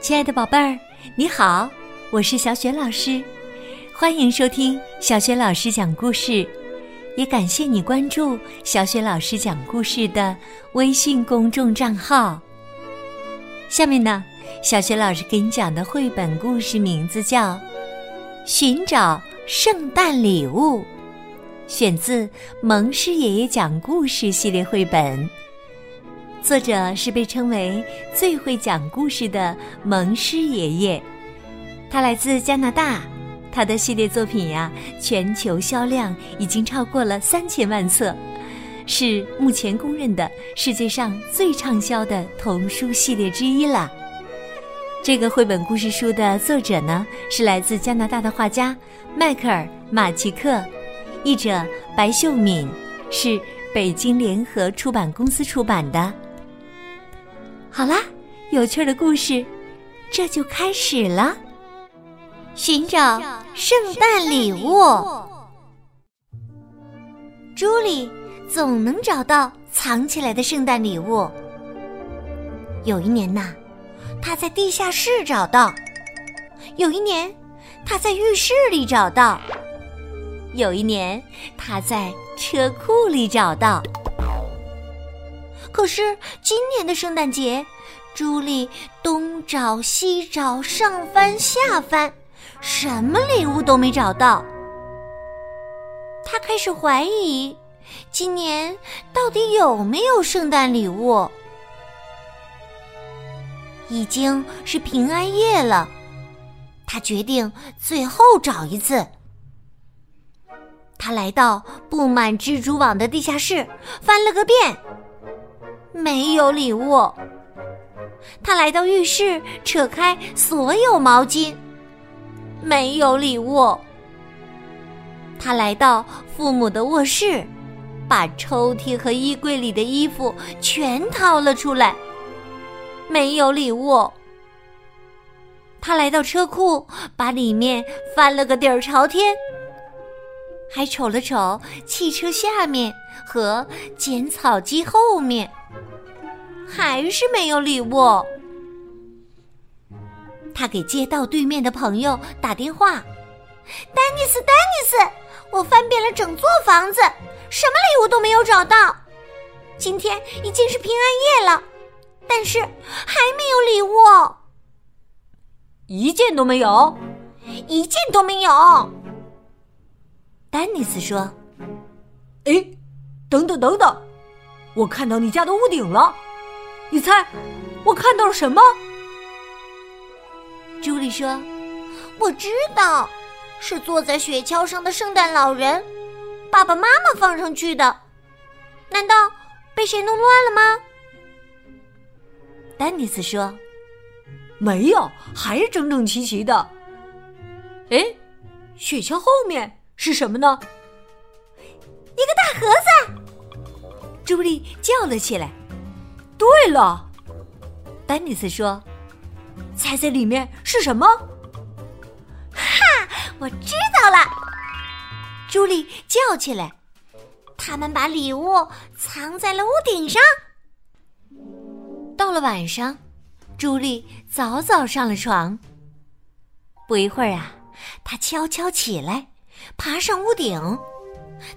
亲爱的宝贝儿，你好，我是小雪老师，欢迎收听小雪老师讲故事，也感谢你关注小雪老师讲故事的微信公众账号。下面呢，小雪老师给你讲的绘本故事名字叫《寻找圣诞礼物》，选自蒙师爷爷讲故事系列绘本。作者是被称为最会讲故事的蒙师爷爷，他来自加拿大，他的系列作品呀，全球销量已经超过了三千万册，是目前公认的世界上最畅销的童书系列之一了。这个绘本故事书的作者呢，是来自加拿大的画家迈克尔·马奇克，译者白秀敏，是北京联合出版公司出版的。好啦，有趣的故事，这就开始了。寻找圣诞礼物，朱莉总能找到藏起来的圣诞礼物。有一年呐，她在地下室找到；有一年，她在浴室里找到；有一年，她在车库里找到。可是今年的圣诞节，朱莉东找西找，上翻下翻，什么礼物都没找到。她开始怀疑，今年到底有没有圣诞礼物？已经是平安夜了，她决定最后找一次。她来到布满蜘蛛网的地下室，翻了个遍。没有礼物。他来到浴室，扯开所有毛巾，没有礼物。他来到父母的卧室，把抽屉和衣柜里的衣服全掏了出来，没有礼物。他来到车库，把里面翻了个底儿朝天，还瞅了瞅汽车下面和剪草机后面。还是没有礼物。他给街道对面的朋友打电话：“丹尼斯，丹尼斯，我翻遍了整座房子，什么礼物都没有找到。今天已经是平安夜了，但是还没有礼物，一件都没有，一件都没有。”丹尼斯说：“哎，等等等等，我看到你家的屋顶了。”你猜，我看到了什么？朱莉说：“我知道，是坐在雪橇上的圣诞老人，爸爸妈妈放上去的。难道被谁弄乱了吗？”丹尼斯说：“没有，还是整整齐齐的。哎，雪橇后面是什么呢？一个大盒子！”朱莉叫了起来。对了，丹尼斯说：“猜猜里面是什么？”哈，我知道了！朱莉叫起来。他们把礼物藏在了屋顶上。到了晚上，朱莉早早上了床。不一会儿啊，她悄悄起来，爬上屋顶。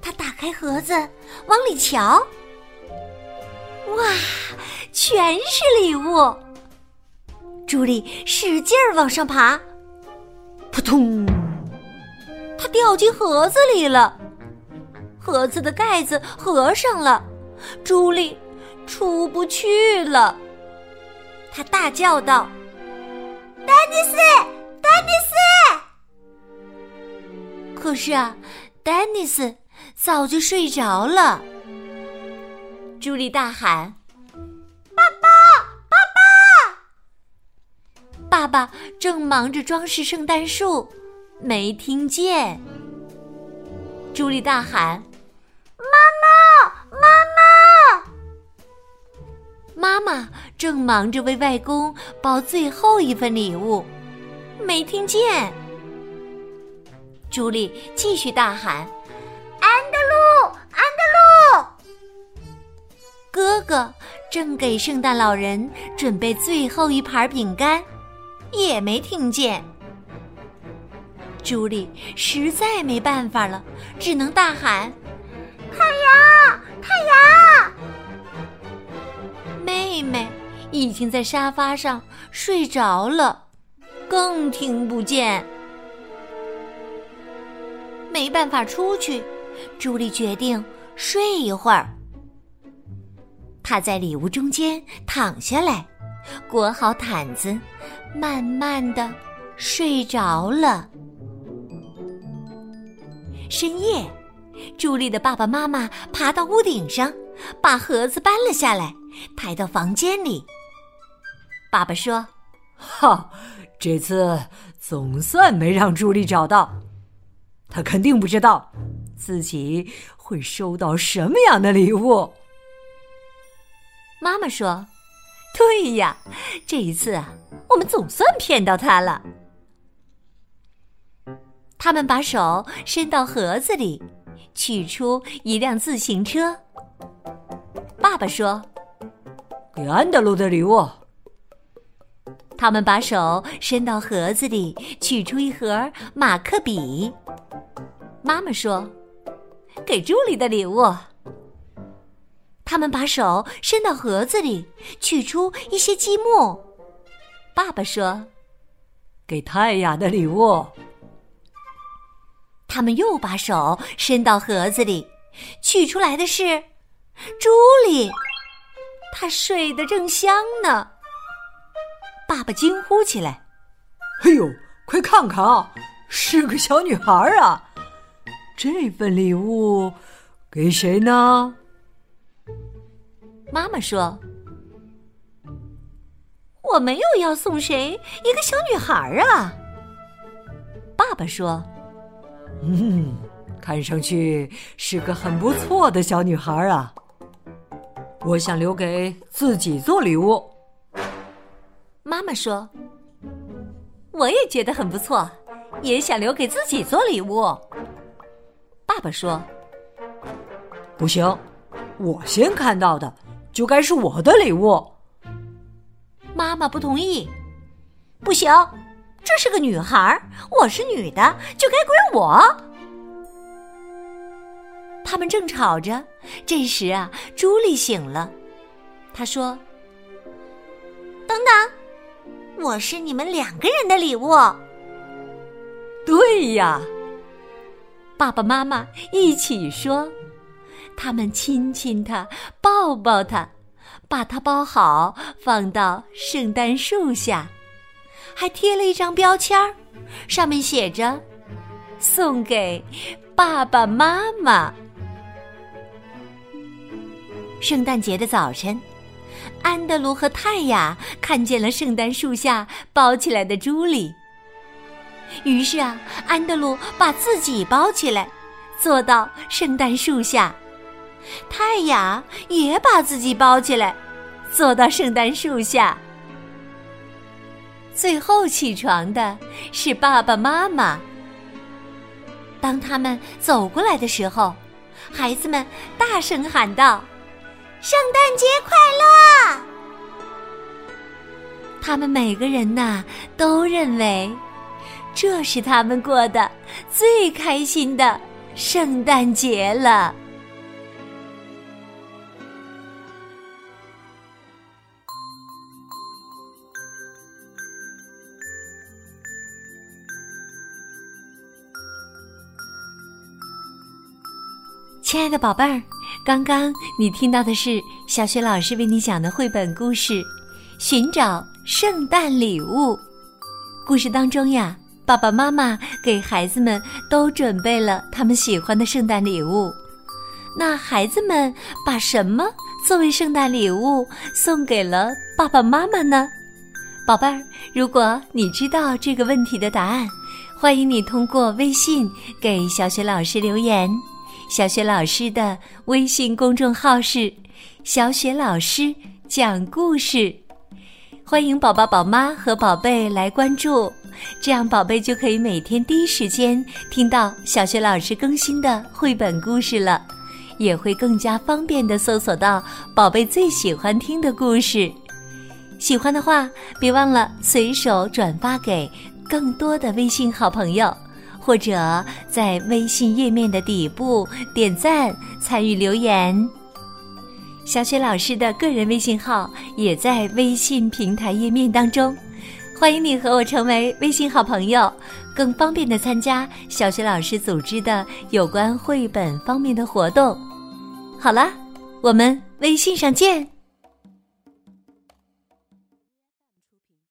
他打开盒子，往里瞧。哇，全是礼物！朱莉使劲儿往上爬，扑通，它掉进盒子里了。盒子的盖子合上了，朱莉出不去了。他大叫道：“丹尼斯，丹尼斯！”可是啊，丹尼斯早就睡着了。朱莉大喊：“爸爸，爸爸！”爸爸正忙着装饰圣诞树，没听见。朱莉大喊：“妈妈，妈妈！”妈妈正忙着为外公包最后一份礼物，没听见。朱莉继续大喊。安德鲁，安德鲁哥哥正给圣诞老人准备最后一盘饼干，也没听见。朱莉实在没办法了，只能大喊：“太阳，太阳！”妹妹已经在沙发上睡着了，更听不见。没办法出去，朱莉决定睡一会儿。她在里屋中间躺下来，裹好毯子，慢慢的睡着了。深夜，朱莉的爸爸妈妈爬到屋顶上，把盒子搬了下来，抬到房间里。爸爸说：“哈，这次总算没让朱莉找到。他肯定不知道自己会收到什么样的礼物。”妈妈说：“对呀，这一次啊，我们总算骗到他了。”他们把手伸到盒子里，取出一辆自行车。爸爸说：“给安德鲁的礼物。”他们把手伸到盒子里，取出一盒马克笔。妈妈说：“给朱莉的礼物。”他们把手伸到盒子里，取出一些积木。爸爸说：“给泰雅的礼物。”他们又把手伸到盒子里，取出来的是朱莉，她睡得正香呢。爸爸惊呼起来：“哎呦，快看看啊，是个小女孩啊！这份礼物给谁呢？”妈妈说：“我没有要送谁，一个小女孩啊。”爸爸说。嗯，看上去是个很不错的小女孩啊！我想留给自己做礼物。妈妈说：“我也觉得很不错，也想留给自己做礼物。”爸爸说：“不行，我先看到的就该是我的礼物。”妈妈不同意，不行。这是个女孩，我是女的，就该归我。他们正吵着，这时啊，朱莉醒了。她说：“等等，我是你们两个人的礼物。”对呀，爸爸妈妈一起说。他们亲亲她，抱抱她，把她包好，放到圣诞树下。还贴了一张标签儿，上面写着“送给爸爸妈妈”。圣诞节的早晨，安德鲁和泰雅看见了圣诞树下包起来的朱莉。于是啊，安德鲁把自己包起来，坐到圣诞树下；泰雅也把自己包起来，坐到圣诞树下。最后起床的是爸爸妈妈。当他们走过来的时候，孩子们大声喊道：“圣诞节快乐！”他们每个人呐，都认为这是他们过的最开心的圣诞节了。亲爱的宝贝儿，刚刚你听到的是小雪老师为你讲的绘本故事《寻找圣诞礼物》。故事当中呀，爸爸妈妈给孩子们都准备了他们喜欢的圣诞礼物。那孩子们把什么作为圣诞礼物送给了爸爸妈妈呢？宝贝儿，如果你知道这个问题的答案，欢迎你通过微信给小雪老师留言。小雪老师的微信公众号是“小雪老师讲故事”，欢迎宝宝、宝妈和宝贝来关注，这样宝贝就可以每天第一时间听到小雪老师更新的绘本故事了，也会更加方便的搜索到宝贝最喜欢听的故事。喜欢的话，别忘了随手转发给更多的微信好朋友，或者在微信页面的底部点赞参与留言。小雪老师的个人微信号也在微信平台页面当中，欢迎你和我成为微信好朋友，更方便的参加小学老师组织的有关绘本方面的活动。好了，我们微信上见。